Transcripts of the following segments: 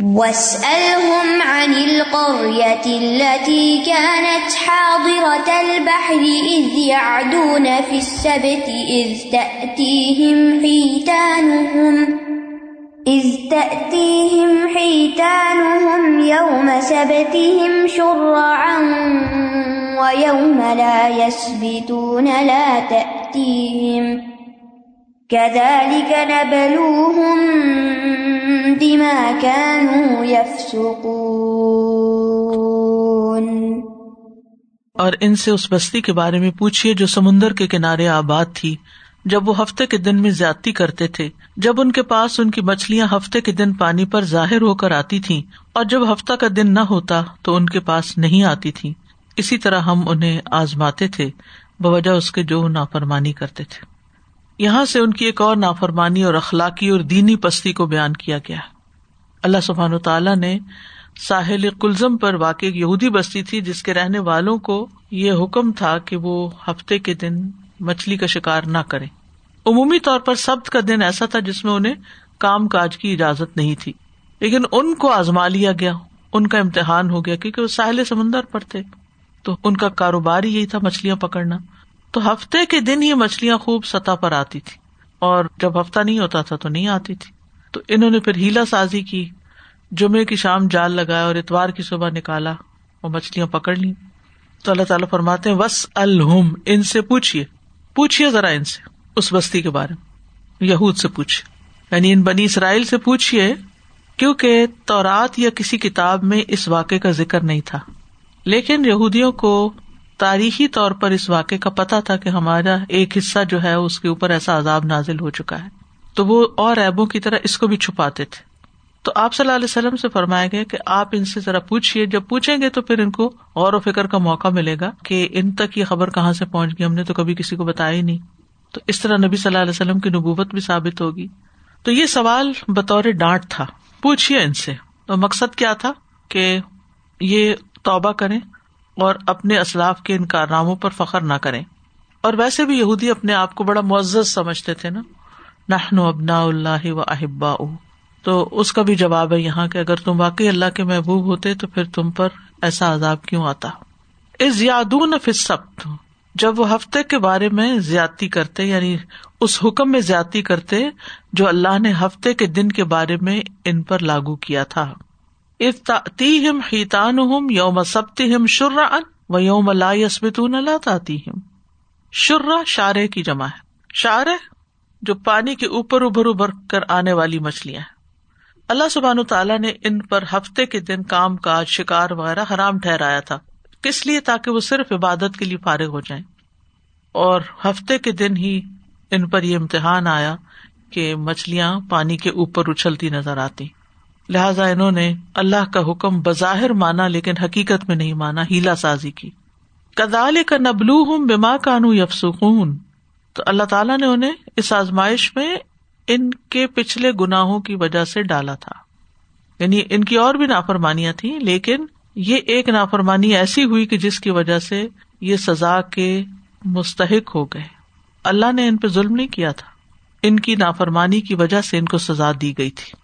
واسألهم عن القرية التي كانت حاضرة البحر إذ يعدون في السبت إذ تأتيهم حيتانهم إذ تأتيهم حيتانهم يوم سبتهم شرعا ويوم لا يسبتون لا تأتيهم كذلك نبلوهم اور ان سے اس بستی کے بارے میں پوچھیے جو سمندر کے کنارے آباد تھی، جب وہ ہفتے کے دن میں زیادتی کرتے تھے۔ جب ان کے پاس ان کی مچھلیاں ہفتے کے دن پانی پر ظاہر ہو کر آتی تھی اور جب ہفتہ کا دن نہ ہوتا تو ان کے پاس نہیں آتی تھی۔ اسی طرح ہم انہیں آزماتے تھے، بوجہ اس کے جو نافرمانی کرتے تھے۔ یہاں سے ان کی ایک اور نافرمانی اور اخلاقی اور دینی پستی کو بیان کیا گیا۔ اللہ سبحان تعالیٰ نے ساحل کلزم پر واقع یہودی بستی تھی جس کے رہنے والوں کو یہ حکم تھا کہ وہ ہفتے کے دن مچھلی کا شکار نہ کرے عمومی طور پر سبت کا دن ایسا تھا جس میں انہیں کام کاج کی اجازت نہیں تھی۔ لیکن ان کو آزما لیا گیا۔ ان کا امتحان ہو گیا کیونکہ وہ ساحل سمندر پر تھے۔ تو ان کا کاروبار ہی یہی تھا، مچھلیاں پکڑنا۔ تو ہفتے کے دن ہی مچھلیاں خوب سطح پر آتی تھی اور جب ہفتہ نہیں ہوتا تھا تو نہیں آتی تھی تو انہوں نے پھر ہیلا سازی کی، جمعے کی شام جال لگایا اور اتوار کی صبح نکالا اور مچھلیاں پکڑ لی تو اللہ تعالیٰ فرماتے ہیں وس الحم ان سے پوچھیے پوچھیے ذرا ان سے، اس بستی کے بارے میں۔ یہود سے پوچھیے یعنی ان بنی اسرائیل سے پوچھیے کیونکہ تورات یا کسی کتاب میں اس واقعے کا ذکر نہیں تھا۔ لیکن یہودیوں کو تاریخی طور پر اس واقعے کا پتا تھا کہ ہمارا ایک حصہ جو ہے اس کے اوپر ایسا عذاب نازل ہو چکا ہے۔ تو وہ اور ایبوں کی طرح اس کو بھی چھپاتے تھے۔ تو آپ صلی اللہ علیہ وسلم سے فرمایا گیا کہ آپ ان سے ذرا پوچھیے جب پوچھیں گے تو پھر ان کو غور و فکر کا موقع ملے گا کہ ان تک یہ خبر کہاں سے پہنچ گئی۔ ہم نے تو کبھی کسی کو بتایا ہی نہیں۔ تو اس طرح نبی صلی اللہ علیہ وسلم کی نبوت بھی ثابت ہوگی۔ تو یہ سوال بطور ڈانٹ تھا۔ پوچھیے ان سے۔ تو مقصد کیا تھا کہ یہ توبہ کریں۔ اور اپنے اسلاف کے ان کارناموں پر فخر نہ کریں۔ اور ویسے بھی یہودی اپنے آپ کو بڑا معزز سمجھتے تھے نا۔ نحن ابنا اللہ و احبا تو اس کا بھی جواب ہے یہاں کہ اگر تم واقعی اللہ کے محبوب ہوتے تو پھر تم پر ایسا عذاب کیوں آتا؟ اس یادون سب جب وہ ہفتے کے بارے میں زیادتی کرتے یعنی اس حکم میں زیادتی کرتے جو اللہ نے ہفتے کے دن کے بارے میں ان پر لاگو کیا تھا۔ ہم ہیتان ہم یوم سبتی ہم شرا ان و یوم لا یسبتون لا تاتی ہم شرا شارے کی جمع ہے۔ شارے جو پانی کے اوپر ابھر ابھر کر آنے والی مچھلیاں ہیں۔ اللہ سبحان تعالیٰ نے ان پر ہفتے کے دن کام کاج، شکار وغیرہ حرام ٹھہرایا تھا۔ کس لیے؟ تاکہ وہ صرف عبادت کے لیے فارغ ہو جائیں۔ اور ہفتے کے دن ہی ان پر یہ امتحان آیا کہ مچھلیاں پانی کے اوپر اچھلتی نظر آتی لہذا انہوں نے اللہ کا حکم بظاہر مانا لیکن حقیقت میں نہیں مانا، ہیلا سازی کی۔ کدال کا نبلو ہوں بیما کانو یفسکون تو اللہ تعالیٰ نے انہیں اس آزمائش میں ان کے پچھلے گناہوں کی وجہ سے ڈالا تھا۔ یعنی ان کی اور بھی نافرمانیاں تھیں، لیکن یہ ایک نافرمانی ایسی ہوئی کہ جس کی وجہ سے یہ سزا کے مستحق ہو گئے۔ اللہ نے ان پہ ظلم نہیں کیا تھا۔ ان کی نافرمانی کی وجہ سے ان کو سزا دی گئی تھی۔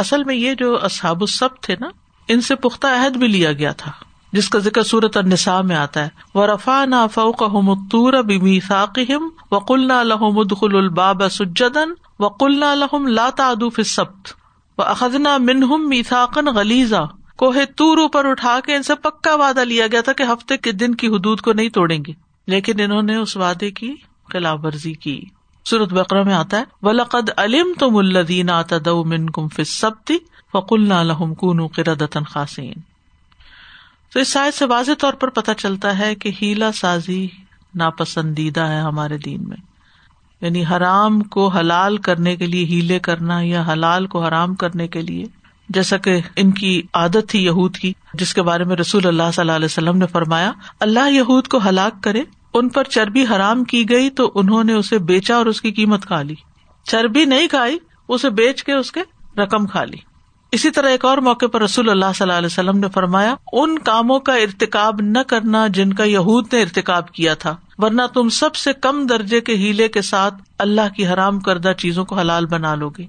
اصل میں یہ جو اصحاب السب تھے نا، ان سے پختہ عہد بھی لیا گیا تھا، جس کا ذکر صورت النساء میں آتا ہے۔ وہ رفا نا فوق تور بمی ثاقم وقل نہ ادخل الباب سجدن وقل نہ لحم لاتا ادوف سبت و اخذنا منہم میساقن غلیزا کوہ تور اوپر اٹھا کے ان سے پکا وعدہ لیا گیا تھا کہ ہفتے کے دن کی حدود کو نہیں توڑیں گے، لیکن انہوں نے اس وعدے کی خلاف ورزی کی۔ سورت بکرا میں آتا ہے، ولقد علم تم الدین آتا کم فسبتی فقل نہ کن قردن خاصین تو اس سائز سے واضح طور پر پتہ چلتا ہے کہ ہیلا سازی ناپسندیدہ ہے ہمارے دین میں۔ یعنی حرام کو حلال کرنے کے لیے ہیلے کرنا یا حلال کو حرام کرنے کے لیے، جیسا کہ ان کی عادت تھی یہود کی، جس کے بارے میں رسول اللہ صلی اللہ علیہ وسلم نے فرمایا، اللہ یہود کو ہلاک کرے ان پر چربی حرام کی گئی تو انہوں نے اسے بیچا اور اس کی قیمت کھا لی۔ چربی نہیں کھائی، اسے بیچ کے اس کے رقم کھا لی۔ اسی طرح ایک اور موقع پر رسول اللہ صلی اللہ علیہ وسلم نے فرمایا، ان کاموں کا ارتقاب نہ کرنا جن کا یہود نے ارتقاب کیا تھا، ورنہ تم سب سے کم درجے کے ہیلے کے ساتھ اللہ کی حرام کردہ چیزوں کو حلال بنا لو گے۔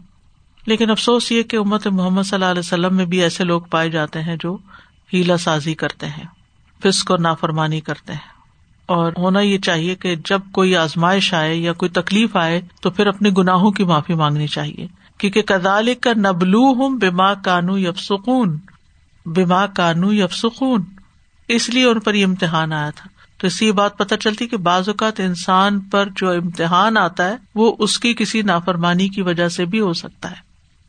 لیکن افسوس یہ کہ امت محمد صلی اللہ علیہ وسلم میں بھی ایسے لوگ پائے جاتے ہیں جو ہیلا سازی کرتے ہیں، فسق اور نافرمانی کرتے ہیں۔ اور ہونا یہ چاہیے کہ جب کوئی آزمائش آئے یا کوئی تکلیف آئے تو پھر اپنے گناہوں کی معافی مانگنی چاہیے۔ کیونکہ کدالک کا نبلو ہوں بیما کانو یب سکون بیما کانو یب سکون اس لیے ان پر یہ امتحان آیا تھا۔ تو اس یہ بات پتہ چلتی کہ بعض اوقات انسان پر جو امتحان آتا ہے، وہ اس کی کسی نافرمانی کی وجہ سے بھی ہو سکتا ہے۔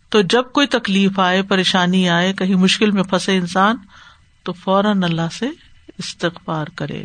تو جب کوئی تکلیف آئے، پریشانی آئے، کہیں مشکل میں پھنسے انسان، تو فوراً اللہ سے استغفار کرے۔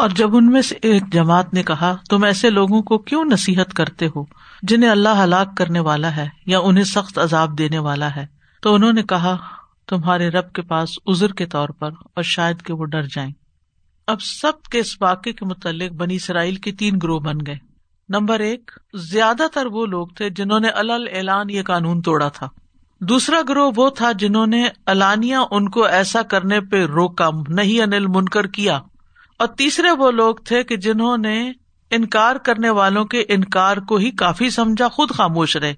اور جب ان میں سے ایک جماعت نے کہا، تم ایسے لوگوں کو کیوں نصیحت کرتے ہو؟ جنہیں اللہ ہلاک کرنے والا ہے یا انہیں سخت عذاب دینے والا ہے؟ تو انہوں نے کہا، تمہارے رب کے پاس ازر کے طور پر اور شاید کہ وہ ڈر جائیں۔ اب سب کے اس واقعے کے متعلق بنی اسرائیل کے تین گروہ بن گئے۔ نمبر ایک، زیادہ تر وہ لوگ تھے جنہوں نے اعلان یہ قانون توڑا تھا۔ دوسرا گروہ وہ تھا جنہوں نے الانیا ان کو ایسا کرنے پہ روکا، نہیں انل منکر کیا۔ اور تیسرے وہ لوگ تھے کہ جنہوں نے انکار کرنے والوں کے انکار کو ہی کافی سمجھا، خود خاموش رہے۔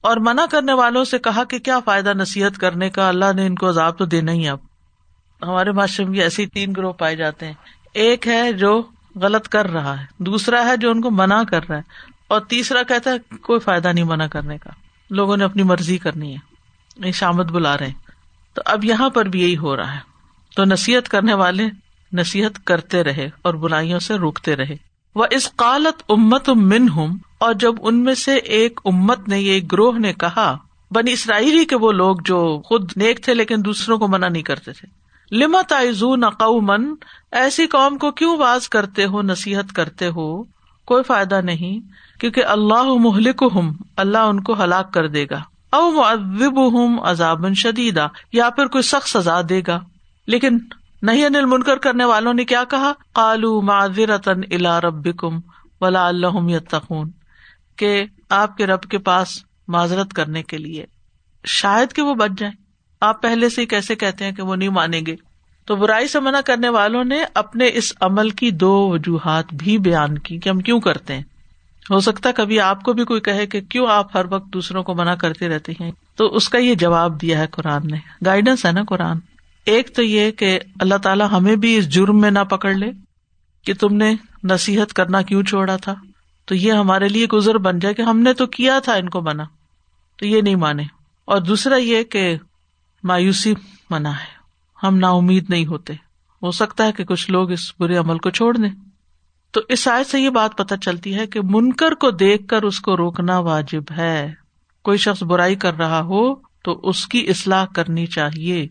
اور منع کرنے والوں سے کہا کہ کیا فائدہ نصیحت کرنے کا، اللہ نے ان کو عذاب تو دینا ہی اب ہمارے معاشرے میں ایسے تین گروہ پائے جاتے ہیں۔ ایک ہے جو غلط کر رہا ہے، دوسرا ہے جو ان کو منع کر رہا ہے۔ اور تیسرا کہتا ہے کوئی فائدہ نہیں منع کرنے کا۔ لوگوں نے اپنی مرضی کرنی ہے یعنی شامت بلا رہے تو اب یہاں پر بھی یہی ہو رہا ہے۔ تو نصیحت کرنے والے نصیحت کرتے رہے اور بلائیوں سے روکتے رہے۔ وہ اس قالت امت من ہوں اور جب ان میں سے ایک امت نے یہ گروہ نے کہا، بنی اسرائیلی کے وہ لوگ جو خود نیک تھے لیکن دوسروں کو منع نہیں کرتے تھے۔ لما تائزو قومن ایسی قوم کو کیوں باز کرتے ہو، نصیحت کرتے ہو؟ کوئی فائدہ نہیں، کیونکہ اللہ مہلک ہوں اللہ ان کو ہلاک کر دے گا۔ او معذب ہوں عذاب شدیدا، یا پھر کوئی سخت سزا دے گا۔ لیکن نہیں انل منکر کرنے والوں نے کیا کہا؟ کالو معذرتن الا ربکم ولا اللہ یتقون، کہ آپ کے رب کے پاس معذرت کرنے کے لیے۔ شاید کہ وہ بچ جائیں۔ آپ پہلے سے کیسے کہتے ہیں کہ وہ نہیں مانیں گے؟ تو برائی سے منع کرنے والوں نے اپنے اس عمل کی دو وجوہات بھی بیان کی کہ ہم کیوں کرتے ہیں۔ ہو سکتا کبھی آپ کو بھی کوئی کہے کہ کیوں آپ ہر وقت دوسروں کو منع کرتے رہتے ہیں؟ تو اس کا یہ جواب دیا ہے قرآن نے۔ گائیڈنس ہے نا قرآن؟ ایک تو یہ کہ اللہ تعالیٰ ہمیں بھی اس جرم میں نہ پکڑ لے کہ تم نے نصیحت کرنا کیوں چھوڑا تھا۔ تو یہ ہمارے لیے گزر بن جائے کہ ہم نے تو کیا تھا ان کو منا تو یہ نہیں مانے۔ اور دوسرا یہ کہ مایوسی منا ہے۔ ہم نا امید نہیں ہوتے۔ ہو سکتا ہے کہ کچھ لوگ اس برے عمل کو چھوڑ دیں۔ تو اس آئے سے یہ بات پتہ چلتی ہے کہ منکر کو دیکھ کر اس کو روکنا واجب ہے۔ کوئی شخص برائی کر رہا ہو تو اس کی اصلاح کرنی چاہیے۔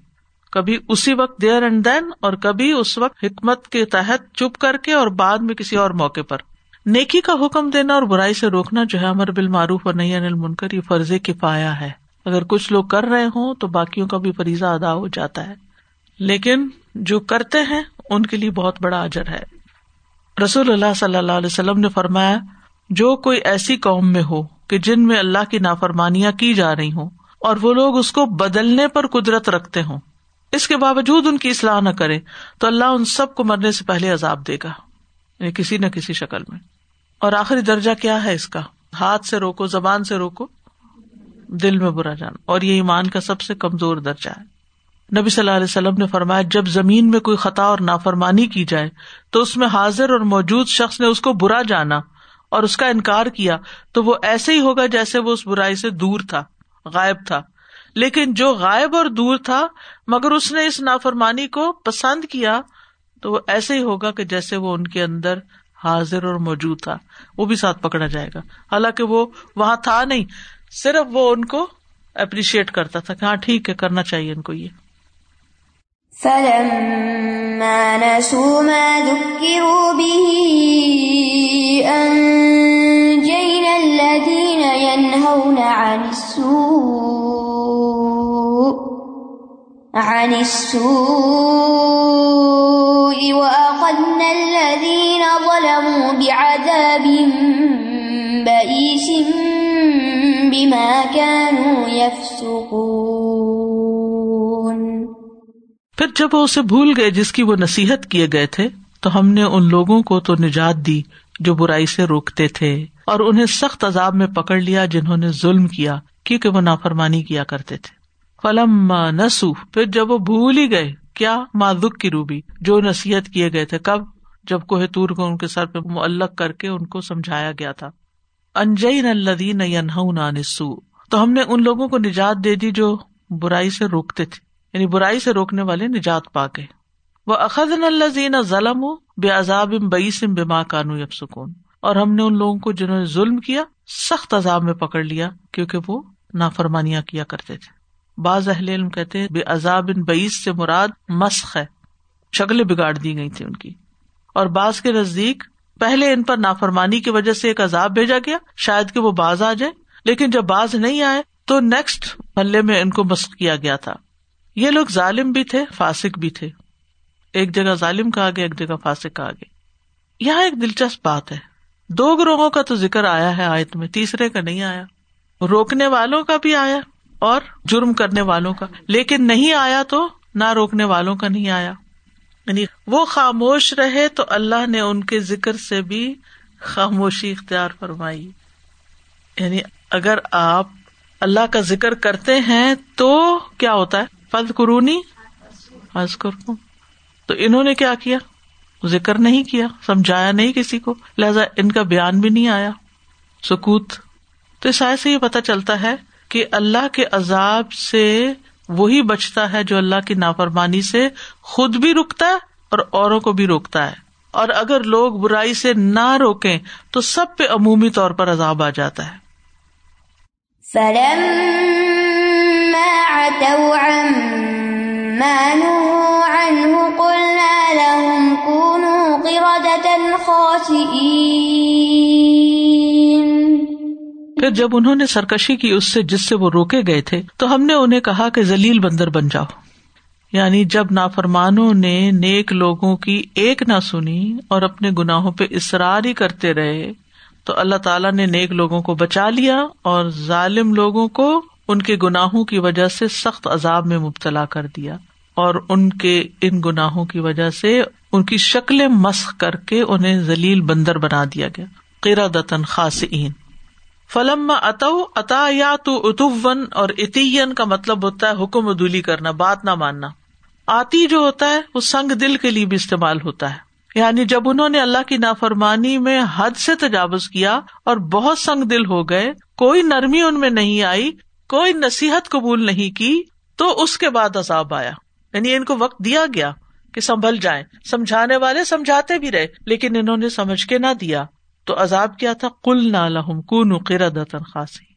کبھی اسی وقت دیر اینڈ دین اور کبھی اس وقت حکمت کے تحت چپ کر کے اور بعد میں کسی اور موقع پر۔ نیکی کا حکم دینا اور برائی سے روکنا جو ہے امر بال معروف اور نہیں انل منکر یہ فرض کفایا ہے۔ اگر کچھ لوگ کر رہے ہوں تو باقیوں کا بھی فریضہ ادا ہو جاتا ہے۔ لیکن جو کرتے ہیں، ان کے لیے بہت بڑا اجر ہے۔ رسول اللہ صلی اللہ علیہ وسلم نے فرمایا، جو کوئی ایسی قوم میں ہو کہ جن میں اللہ کی نافرمانیاں کی جا رہی ہوں اور وہ لوگ اس کو بدلنے پر قدرت رکھتے ہوں اس کے باوجود ان کی اصلاح نہ کرے تو اللہ ان سب کو مرنے سے پہلے عذاب دے گا یعنی کسی نہ کسی شکل میں۔ اور آخری درجہ کیا ہے اس کا؟ ہاتھ سے روکو، زبان سے روکو، دل میں برا جانا۔ اور یہ ایمان کا سب سے کمزور درجہ ہے۔ نبی صلی اللہ علیہ وسلم نے فرمایا، جب زمین میں کوئی خطا اور نافرمانی کی جائے تو اس میں حاضر اور موجود شخص نے اس کو برا جانا اور اس کا انکار کیا تو وہ ایسے ہی ہوگا جیسے وہ اس برائی سے دور تھا، غائب تھا۔ لیکن جو غائب اور دور تھا، مگر اس نے اس نافرمانی کو پسند کیا، تو وہ ایسے ہی ہوگا کہ جیسے وہ ان کے اندر حاضر اور موجود تھا۔ وہ بھی ساتھ پکڑا جائے گا۔ حالانکہ وہ وہاں تھا نہیں، صرف وہ ان کو اپریشیٹ کرتا تھا کہ ہاں ٹھیک ہے، کرنا چاہیے ان کو یہ۔ الذين ينهون ينهون عن السوء عن السوء وأخذنا الذين ظلموا بعذاب بئيس بما كانوا يفسقون. پھر جب وہ اسے بھول گئے جس کی وہ نصیحت کیے گئے تھے، تو ہم نے ان لوگوں کو تو نجات دی جو برائی سے روکتے تھے، اور انہیں سخت عذاب میں پکڑ لیا جنہوں نے ظلم کیا، کیونکہ وہ نافرمانی کیا کرتے تھے۔ فلم نسو، پھر جب وہ بھول ہی گئے، کیا مادک کی روبی جو نصیحت کیے گئے تھے، کب؟ جب کوہ تور کو ان کے سر پہ معلق کر کے ان کو سمجھایا گیا تھا۔ انجئی نلدین نسو تو ہم نے ان لوگوں کو نجات دے دی جو برائی سے روکتے تھے یعنی برائی سے روکنے والے نجات پا گئے وہ اخذ الزین ظلم بے عذاب بئیسم بے کانو یب سکون اور ہم نے ان لوگوں کو جنہوں نے ظلم کیا، سخت عذاب میں پکڑ لیا، کیونکہ وہ نافرمانیاں کیا کرتے تھے۔ بعض اہل علم کہتے بے عذاب ان بعیس سے مراد مسخ ہے، شکلیں بگاڑ دی گئی تھی ان کی۔ اور بعض کے نزدیک، پہلے ان پر نافرمانی کی وجہ سے ایک عذاب بھیجا گیا، شاید کہ وہ باز آ جائے لیکن جب باز نہیں آئے، تو نیکسٹ محلے میں ان کو مسخ کیا گیا تھا۔ یہ لوگ ظالم بھی تھے فاسک بھی تھے۔ ایک جگہ ظالم کہا گیا، ایک جگہ فاسک کہا گیا۔ یہاں ایک دلچسپ بات ہے۔ دو گروہوں کا تو ذکر آیا ہے آیت میں، تیسرے کا نہیں آیا۔ روکنے والوں کا بھی آیا۔ اور جرم کرنے والوں کا۔ لیکن نہیں آیا تو نہ روکنے والوں کا نہیں آیا۔ یعنی وہ خاموش رہے تو اللہ نے ان کے ذکر سے بھی خاموشی اختیار فرمائی۔ یعنی اگر آپ اللہ کا ذکر کرتے ہیں تو کیا ہوتا ہے؟ فض قرونی تو انہوں نے کیا کیا؟ ذکر نہیں کیا، سمجھایا نہیں کسی کو۔ لہذا ان کا بیان بھی نہیں آیا۔ سکوت۔ تو اس سے یہ پتا چلتا ہے کہ اللہ کے عذاب سے وہی بچتا ہے جو اللہ کی نافرمانی سے خود بھی رکتا ہے اور اوروں کو بھی روکتا ہے۔ اور اگر لوگ برائی سے نہ روکیں تو سب پہ عمومی طور پر عذاب آ جاتا ہے۔ پھر جب انہوں نے سرکشی کی اس سے جس سے وہ روکے گئے تھے، تو ہم نے انہیں کہا کہ ذلیل بندر بن جاؤ۔ یعنی جب نافرمانوں نے نیک لوگوں کی ایک نہ سنی اور اپنے گناہوں پہ اصرار ہی کرتے رہے، تو اللہ تعالیٰ نے نیک لوگوں کو بچا لیا اور ظالم لوگوں کو ان کے گناہوں کی وجہ سے سخت عذاب میں مبتلا کر دیا۔ اور ان کے ان گناہوں کی وجہ سے ان کی شکلیں مسخ کر کے انہیں ذلیل بندر بنا دیا گیا۔ قیرا دتن خاص فلم اتو اتا یا تو اتون اور اتین کا مطلب ہوتا ہے حکم ادولی کرنا، بات نہ ماننا۔ آتی جو ہوتا ہے، وہ سنگ دل کے لیے بھی استعمال ہوتا ہے۔ یعنی جب انہوں نے اللہ کی نافرمانی میں حد سے تجاوز کیا اور بہت سنگ دل ہو گئے، کوئی نرمی ان میں نہیں آئی، کوئی نصیحت قبول نہیں کی، تو اس کے بعد عذاب آیا۔ یعنی ان کو وقت دیا گیا کہ سنبھل جائیں۔ سمجھانے والے سمجھاتے بھی رہے، لیکن انہوں نے سمجھ کے نہ دیا۔ تو عذاب کیا تھا؟ کل نہ لہم کن دتن خاصی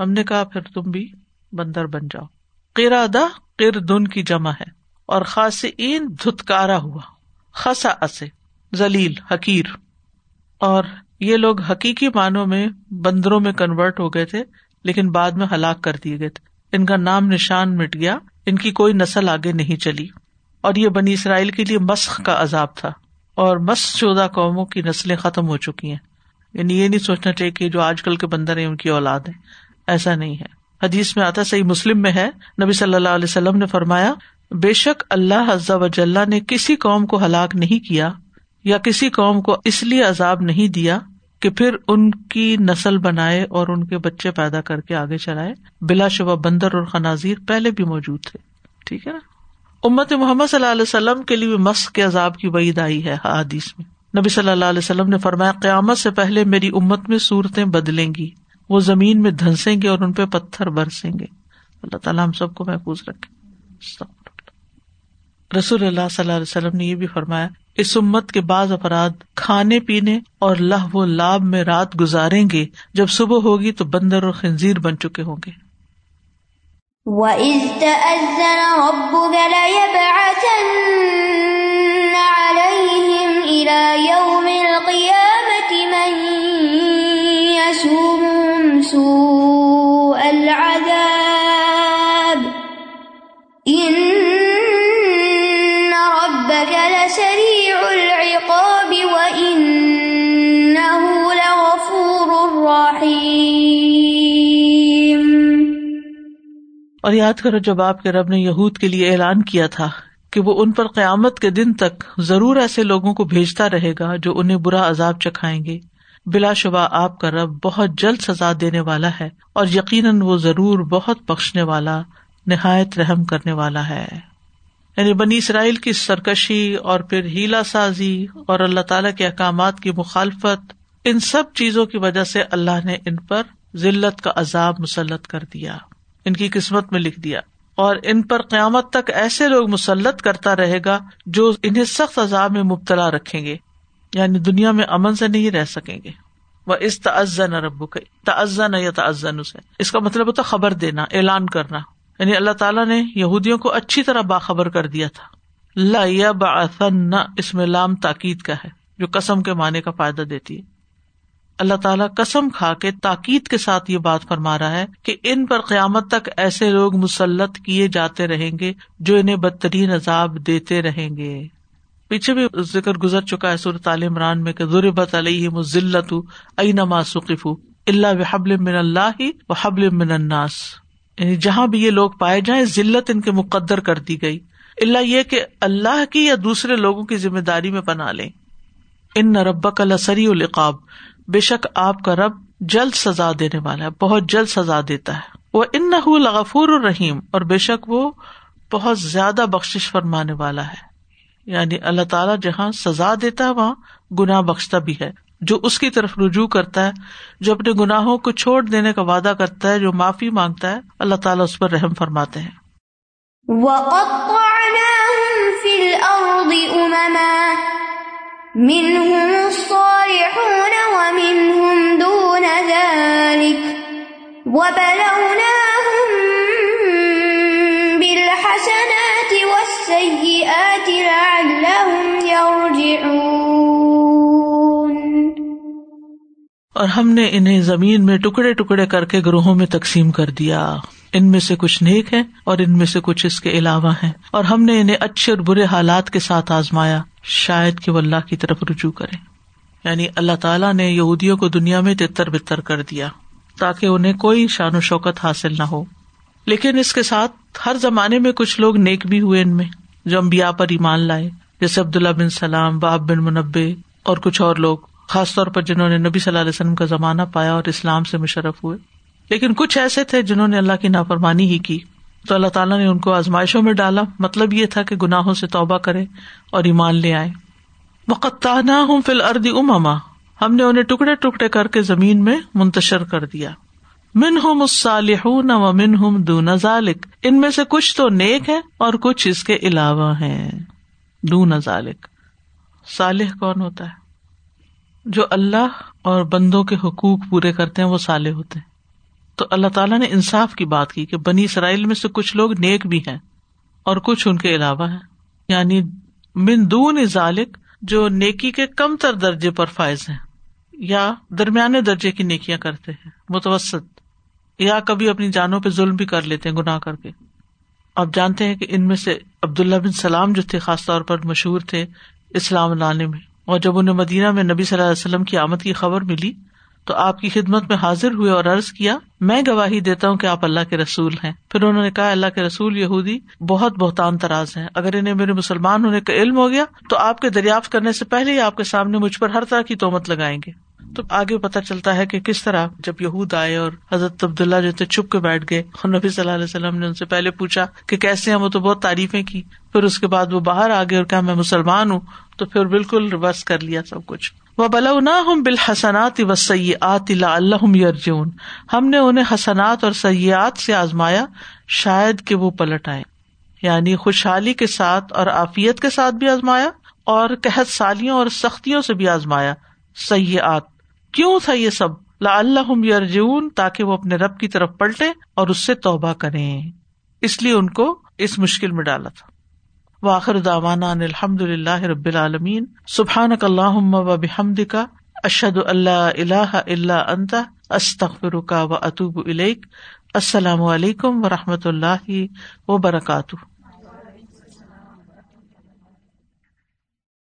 ہم نے کہا، پھر تم بھی بندر بن جاؤ۔ قیرا قر دن کی جمع ہے اور خاصی دھتکارا ہوا۔ خسا اسے ذلیل، حقیر۔ اور یہ لوگ حقیقی معنوں میں بندروں میں کنورٹ ہو گئے تھے، لیکن بعد میں ہلاک کر دیے گئے تھے۔ ان کا نام نشان مٹ گیا، ان کی کوئی نسل آگے نہیں چلی۔ اور یہ بنی اسرائیل کے لیے مسخ کا عذاب تھا۔ اور مس شدہ قوموں کی نسلیں ختم ہو چکی ہیں۔ یعنی یہ نہیں سوچنا چاہیے کہ جو آج کل کے بندر ہیں ان کی اولاد ہے ایسا نہیں ہے۔ حدیث میں آتا صحیح مسلم میں ہے۔ نبی صلی اللہ علیہ وسلم نے فرمایا، بے شک اللہ و وجال نے کسی قوم کو ہلاک نہیں کیا یا کسی قوم کو اس لیے عذاب نہیں دیا کہ پھر ان کی نسل بنائے اور ان کے بچے پیدا کر کے آگے چلائے۔ بلا شبہ بندر اور خنازیر پہلے بھی موجود تھے۔ ٹھیک ہے نا؟ امت محمد صلی اللہ علیہ وسلم کے لیے مس کے عذاب کی وعید آئی ہے ہاں، حادیث میں۔ نبی صلی اللہ علیہ وسلم نے فرمایا، قیامت سے پہلے میری امت میں صورتیں بدلیں گی۔ وہ زمین میں دھنسیں گے اور ان پہ پتھر برسیں گے۔ اللہ تعالیٰ ہم سب کو محفوظ رکھے۔ رسول اللہ صلی اللہ علیہ وسلم نے یہ بھی فرمایا، اس امت کے بعض افراد کھانے پینے اور لہ و لاب میں رات گزاریں گے، جب صبح ہوگی تو بندر اور خنزیر بن چکے ہوں گے۔ وَإِذْ تَأَذَّنَ رَبُّكَ لَيَبْعَثَنَّ عَلَيْهِمْ إِلَى يَوْمِ اور یاد کرو جب آپ کے رب نے یہود کے لیے اعلان کیا تھا کہ وہ ان پر قیامت کے دن تک ضرور ایسے لوگوں کو بھیجتا رہے گا جو انہیں برا عذاب چکھائیں گے۔ بلا شبہ آپ کا رب بہت جلد سزا دینے والا ہے اور یقیناً وہ ضرور بہت بخشنے والا، نہایت رحم کرنے والا ہے۔ یعنی بنی اسرائیل کی سرکشی اور پھر ہیلا سازی اور اللہ تعالی کے احکامات کی مخالفت، ان سب چیزوں کی وجہ سے اللہ نے ان پر ذلت کا عذاب مسلط کر دیا۔ ان کی قسمت میں لکھ دیا اور ان پر قیامت تک ایسے لوگ مسلط کرتا رہے گا جو انہیں سخت عذاب میں مبتلا رکھیں گے یعنی دنیا میں امن سے نہیں رہ سکیں گے۔ وہ اس تعزن ربو کا تعزن یا تعزن اسے۔ اس کا مطلب ہوتا خبر دینا، اعلان کرنا۔ یعنی اللہ تعالیٰ نے یہودیوں کو اچھی طرح باخبر کر دیا تھا۔ اللہ اس میں لام تاکید کا ہے، جو قسم کے معنی کا فائدہ دیتی ہے۔ اللہ تعالیٰ قسم کھا کے تاکید کے ساتھ یہ بات فرما رہا ہے کہ ان پر قیامت تک ایسے لوگ مسلط کیے جاتے رہیں گے جو انہیں بدترین عذاب دیتے رہیں گے۔ پیچھے بھی ذکر گزر چکا ہے صورت عال عمران میں کہ ضربت علیہ مزلت نما سقف اللہ حبل من اللہ و حبل من الناس۔ یعنی جہاں بھی یہ لوگ پائے جائیں ضلعت ان کے مقدر کر دی گئی۔ اللہ یہ کہ اللہ کی یا دوسرے لوگوں کی ذمہ داری میں بنا لیں۔ ان نہ کا لسری القاب بے شک آپ کا رب جلد سزا دینے والا ہے، بہت جلد سزا دیتا ہے۔ وہ ان نہ لغفور الرحیم، اور بے شک وہ بہت زیادہ بخش فرمانے والا ہے۔ یعنی اللہ تعالیٰ جہاں سزا دیتا ہے، وہاں گناہ بخشتا بھی ہے۔ جو اس کی طرف رجوع کرتا ہے، جو اپنے گناہوں کو چھوڑ دینے کا وعدہ کرتا ہے، جو معافی مانگتا ہے، اللہ تعالیٰ اس پر رحم فرماتے ہیں۔ اور ہم نے انہیں زمین میں ٹکڑے ٹکڑے کر کے گروہوں میں تقسیم کر دیا۔ ان میں سے کچھ نیک ہے اور ان میں سے کچھ اس کے علاوہ ہیں۔ اور ہم نے انہیں اچھے اور برے حالات کے ساتھ آزمایا۔ شاید کہ وہ اللہ کی طرف رجوع کرے۔ یعنی اللہ تعالیٰ نے یہودیوں کو دنیا میں تتر بتر کر دیا تاکہ انہیں کوئی شان و شوکت حاصل نہ ہو۔ لیکن اس کے ساتھ ہر زمانے میں کچھ لوگ نیک بھی ہوئے ان میں۔ جو امبیا پر ایمان لائے، جیسے عبداللہ بن سلام باب بن منبے اور کچھ اور لوگ، خاص طور پر جنہوں نے نبی صلی اللہ علیہ وسلم کا زمانہ پایا اور اسلام سے مشرف ہوئے۔ لیکن کچھ ایسے تھے جنہوں نے اللہ کی نافرمانی ہی کی۔ تو اللہ تعالیٰ نے ان کو آزمائشوں میں ڈالا۔ مطلب یہ تھا کہ گناہوں سے توبہ کرے اور ایمان لے آئے۔ نہ ہوں فل اردی اماما ہم نے انہیں ٹکڑے ٹکڑے کر کے زمین میں منتشر کر دیا۔ من ہوں مسالح و من ہوں دون ذالک ان میں سے کچھ تو نیک ہے اور کچھ اس کے علاوہ ہیں۔ دون ذالک صالح کون ہوتا ہے؟ جو اللہ اور بندوں کے حقوق پورے کرتے ہیں، وہ سالے ہوتے ہیں۔ تو اللہ تعالیٰ نے انصاف کی بات کی کہ بنی اسرائیل میں سے کچھ لوگ نیک بھی ہیں اور کچھ ان کے علاوہ ہیں۔ یعنی من دون ذالک جو نیکی کے کم تر درجے پر فائز ہیں یا درمیانے درجے کی نیکیاں کرتے ہیں، متوسط، یا کبھی اپنی جانوں پہ ظلم بھی کر لیتے ہیں، گناہ کر کے۔ آپ جانتے ہیں کہ ان میں سے عبداللہ بن سلام جو تھے، خاص طور پر مشہور تھے اسلام لانے میں، اور جب انہیں مدینہ میں نبی صلی اللہ علیہ وسلم کی آمد کی خبر ملی تو آپ کی خدمت میں حاضر ہوئے اور عرض کیا، میں گواہی دیتا ہوں کہ آپ اللہ کے رسول ہیں۔ پھر انہوں نے کہا، اللہ کے رسول یہودی بہت بہتان تراز ہیں۔ اگر انہیں میرے مسلمان ہونے کا علم ہو گیا، تو آپ کے دریافت کرنے سے پہلے ہی آپ کے سامنے مجھ پر ہر طرح کی تومت لگائیں گے۔ تو آگے پتا چلتا ہے کہ کس طرح جب یہود آئے اور حضرت عبداللہ جو تھے چھپ کے بیٹھ گئے، اور نبی صلی اللہ علیہ وسلم نے ان سے پہلے پوچھا کہ کیسے ہیں، وہ تو بہت تعریفیں کی۔ پھر اس کے بعد وہ باہر آ گئے اور کہا، میں مسلمان ہوں۔ تو پھر بالکل ریورس کر لیا سب کچھ۔ وہ بلا نہ بالحسنات و سیات اللہ یرجون ہم نے انہیں حسنات اور سیاحت سے آزمایا، شاید کہ وہ پلٹ آئے یعنی خوشحالی کے ساتھ اور آفیت کے ساتھ بھی آزمایا اور قحط سالیوں اور سختیوں سے بھی آزمایا۔ سیاحت کیوں تھا یہ سب؟ لا اللہ یرجون تاکہ وہ اپنے رب کی طرف پلٹے اور اس سے توبہ کریں۔ اس لیے ان کو اس مشکل میں ڈالا تھا۔ واخر داوانا الحمد اللہ رب العالمین. سبحان اللہ و بحمد کا اشد اللہ اللہ اللہ انتا استخر کا و اطوب السلام علیکم و رحمۃ اللہ وبرکاتہ.